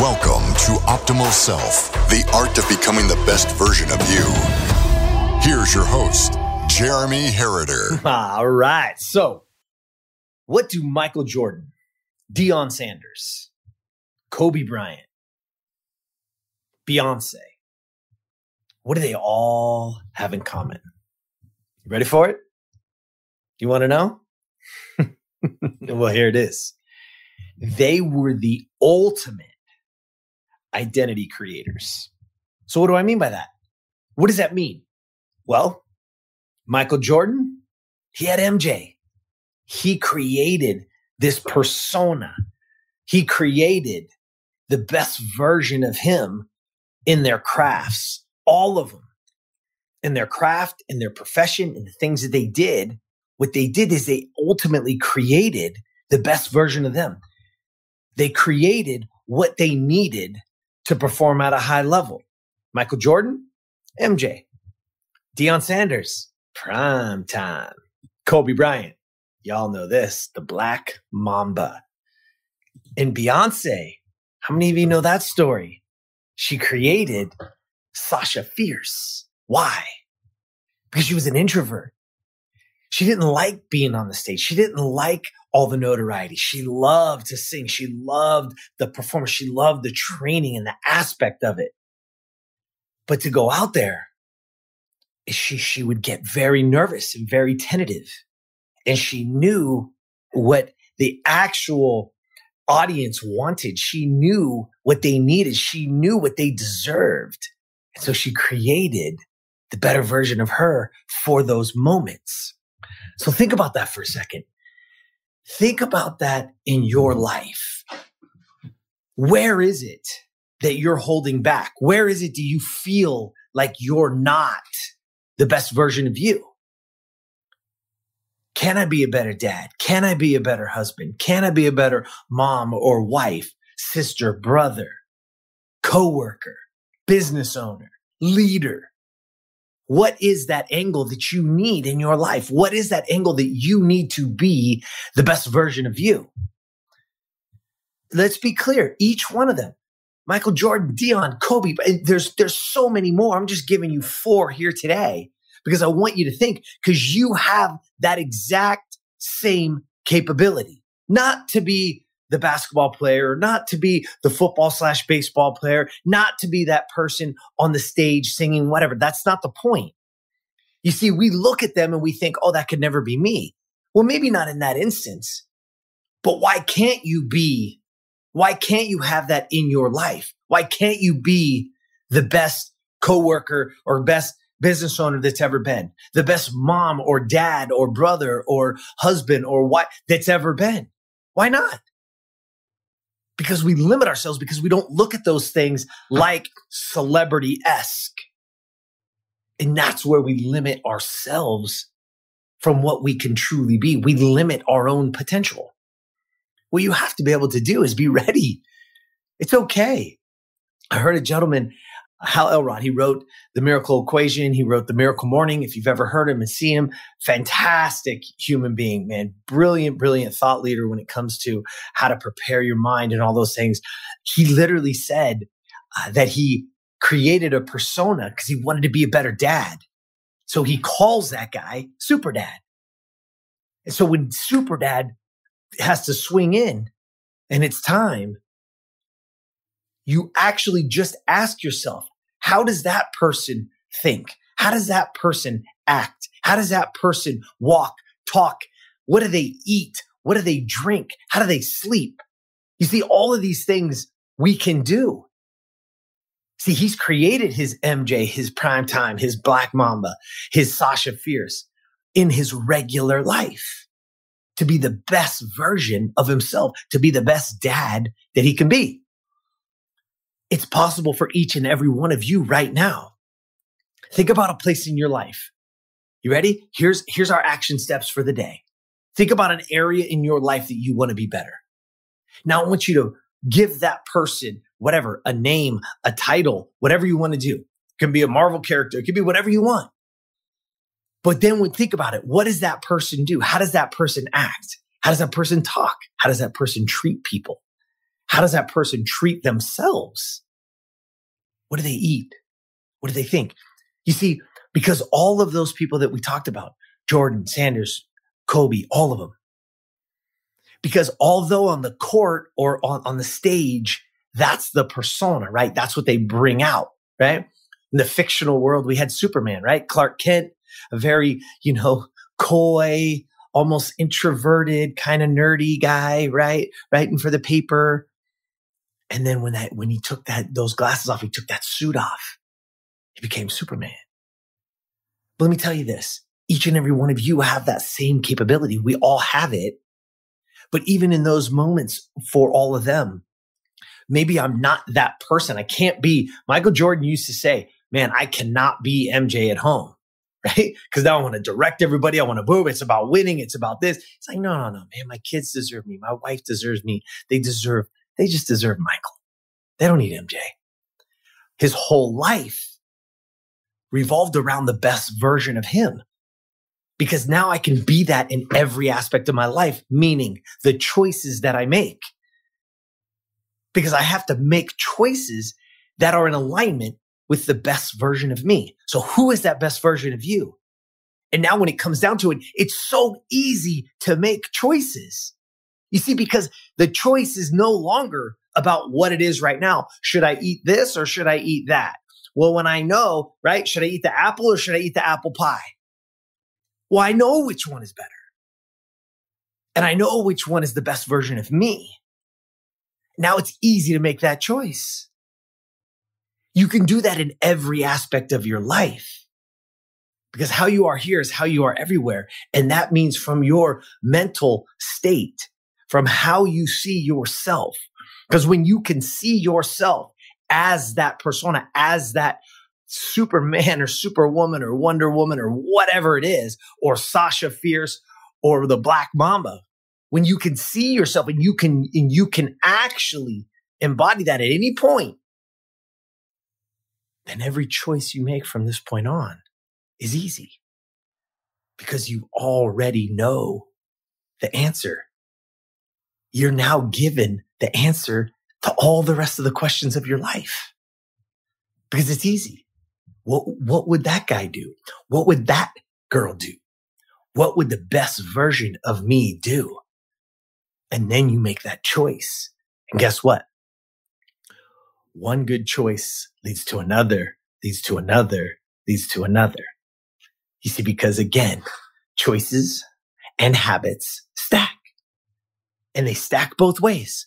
Welcome to Optimal Self, the art of becoming the best version of you. Here's your host, Jeremy Herriter. All right. So, what do Michael Jordan, Deion Sanders, Kobe Bryant, Beyonce, what do they all have in common? You ready for it? You want to know? well, here it is. They were the ultimate identity creators. So, what do I mean by that? What does that mean? Well, Michael Jordan, he had MJ. He created this persona. He created the best version of him in their crafts, all of them in their craft, in their profession, in the things that they did. What they did is they ultimately created the best version of them. They created what they needed to perform at a high level. Michael Jordan, MJ. Deion Sanders, prime time. Kobe Bryant, y'all know this, the Black Mamba. And Beyonce, how many of you know that story? She created Sasha Fierce. Why? Because she was an introvert. She didn't like being on the stage. She didn't like all the notoriety. She loved to sing. She loved the performance. She loved the training and the aspect of it. But to go out there, she, she would get very nervous and very tentative. And she knew what the actual audience wanted. She knew what they needed. She knew what they deserved. And so she created the better version of her for those moments. So think about that for a second. Think about that in your life. Where is it that you're holding back? Where is it do you feel like you're not the best version of you? Can I be a better dad? Can I be a better husband? Can I be a better mom or wife, sister, brother, coworker, business owner, leader? What is that angle that you need in your life? What is that angle that you need to be the best version of you? Let's be clear. Each one of them, Michael Jordan, Deion, Kobe, eh, there's, there's so many more. I'm just giving you four here today because I want you to think because you have that exact same capability, not to be the basketball player, not to be the football slash baseball player, not to be that person on the stage singing, whatever. That's not the point. You see, we look at them and we think, oh, that could never be me. Well, maybe not in that instance, but why can't you be? Why can't you have that in your life? Why can't you be the best coworker or best business owner that's ever been, the best mom or dad or brother or husband or wife that's ever been? Why not? Because we limit ourselves because we don't look at those things like celebrity esque. And that's where we limit ourselves from what we can truly be. We limit our own potential. What you have to be able to do is be ready. It's okay. I heard a gentleman Hal Elrod. He wrote The Miracle Equation. He wrote The Miracle Morning. If you've ever heard him and see him, fantastic human being, man. Brilliant, brilliant thought leader when it comes to how to prepare your mind and all those things. He literally said uh, that he created a persona because he wanted to be a better dad. So he calls that guy Super Dad. And so when Super Dad has to swing in and it's time, you actually just ask yourself, how does that person think? How does that person act? How does that person walk, talk? What do they eat? What do they drink? How do they sleep? You see, all of these things we can do. See, he's created his MJ, his prime time, his Black Mamba, his Sasha Fierce in his regular life to be the best version of himself, to be the best dad that he can be. It's possible for each and every one of you right now. Think about a place in your life. You ready? Here's, here's our action steps for the day. Think about an area in your life that you want to be better. Now I want you to give that person whatever, a name, a title, whatever you want to do. It can be a Marvel character. It can be whatever you want. But then when think about it, what does that person do? How does that person act? How does that person talk? How does that person treat people? How does that person treat themselves? What do they eat? What do they think? You see, because all of those people that we talked about, Jordan, Sanders, Kobe, all of them, because although on the court or on, on the stage, that's the persona, right? That's what they bring out, right? In the fictional world, we had Superman, right? Clark Kent, a very, you know, coy, almost introverted, kind of nerdy guy, right? Writing for the paper. And then when that, when he took that, those glasses off, he took that suit off. He became Superman. But let me tell you this. Each and every one of you have that same capability. We all have it. But even in those moments for all of them, maybe I'm not that person. I can't be. Michael Jordan used to say, man, I cannot be MJ at home right? Because now I want to direct everybody. I want to move. It's about winning. It's about this. It's like, no, no, no, man. My kids deserve me. My wife deserves me. They deserve, they just deserve Michael. They don't need MJ. His whole life revolved around the best version of him. Because now I can be that in every aspect of my life, meaning the choices that I make. Because I have to make choices that are in alignment with the best version of me. So who is that best version of you? And now when it comes down to it, it's so easy to make choices. You see, because the choice is no longer about what it is right now. Should I eat this or should I eat that? Well, when I know, right, should I eat the apple or should I eat the apple pie? Well, I know which one is better. And I know which one is the best version of me. Now it's easy to make that choice. You can do that in every aspect of your life because how you are here is how you are everywhere. And that means from your mental state, from how you see yourself. Because when you can see yourself as that persona, as that Superman or Superwoman or Wonder Woman or whatever it is, or Sasha Fierce or the Black Mamba, when you can see yourself and you can, and you can actually embody that at any point, then every choice you make from this point on is easy because you already know the answer. You're now given the answer to all the rest of the questions of your life because it's easy. What, what would that guy do? What would that girl do? What would the best version of me do? And then you make that choice. And guess what? one good choice leads to another, leads to another, leads to another. You see, because again, choices and habits stack and they stack both ways.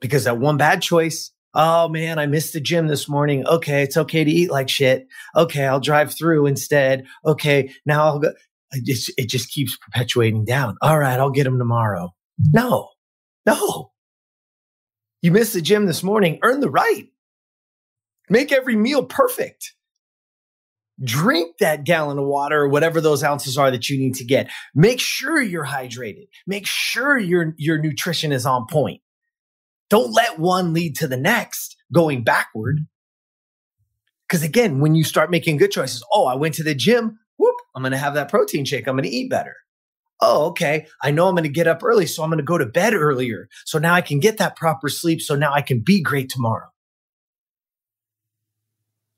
Because that one bad choice, oh man, I missed the gym this morning. Okay, it's okay to eat like shit. Okay, I'll drive through instead. Okay, now I'll go. It just, it just keeps perpetuating down. All right, I'll get them tomorrow. No, no. You missed the gym this morning, earn the right. Make every meal perfect. Drink that gallon of water or whatever those ounces are that you need to get. Make sure you're hydrated. Make sure your, your nutrition is on point. Don't let one lead to the next going backward. Because again, when you start making good choices, oh, I went to the gym, whoop, I'm going to have that protein shake. I'm going to eat better oh, okay, I know I'm going to get up early, so I'm going to go to bed earlier. So now I can get that proper sleep. So now I can be great tomorrow.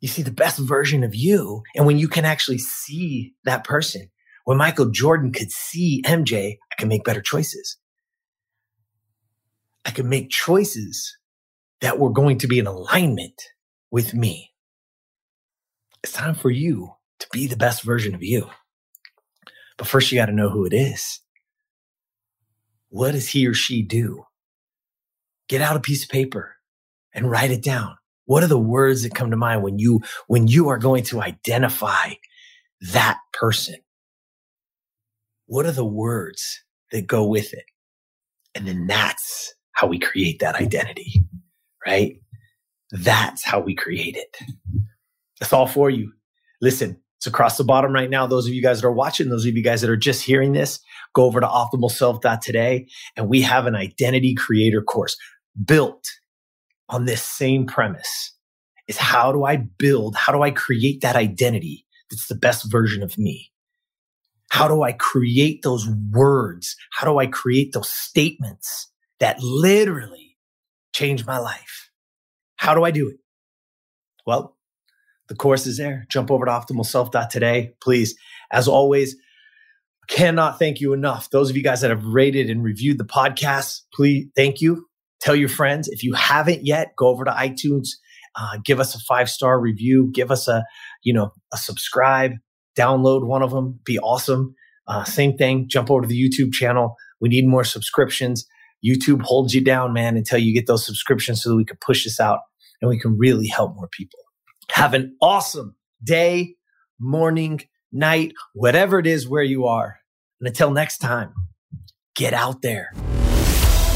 You see the best version of you. And when you can actually see that person, when Michael Jordan could see MJ, I can make better choices. I can make choices that were going to be in alignment with me. It's time for you to be the best version of you. But first, you got to know who it is. What does he or she do? Get out a piece of paper and write it down. What are the words that come to mind when you, when you are going to identify that person? What are the words that go with it? And then that's how we create that identity, right? That's how we create it. That's all for you. Listen, it's across the bottom right now. Those of you guys that are watching, those of you guys that are just hearing this, go over to optimalself.today and we have an identity creator course built on this same premise is how do I build, how do I create that identity that's the best version of me? How do I create those words? How do I create those statements that literally changed my life. How do I do it? Well, the course is there. Jump over to optimalself.today. Please, as always, cannot thank you enough. Those of you guys that have rated and reviewed the podcast, please thank you. Tell your friends. If you haven't yet, go over to iTunes, uh, give us a five star review, give us a, you know, a subscribe, download one of them, be awesome. Uh, same thing, jump over to the YouTube channel. We need more subscriptions. YouTube holds you down, man, until you get those subscriptions so that we can push this out and we can really help more people. Have an awesome day, morning, night, whatever it is where you are. And until next time, get out there.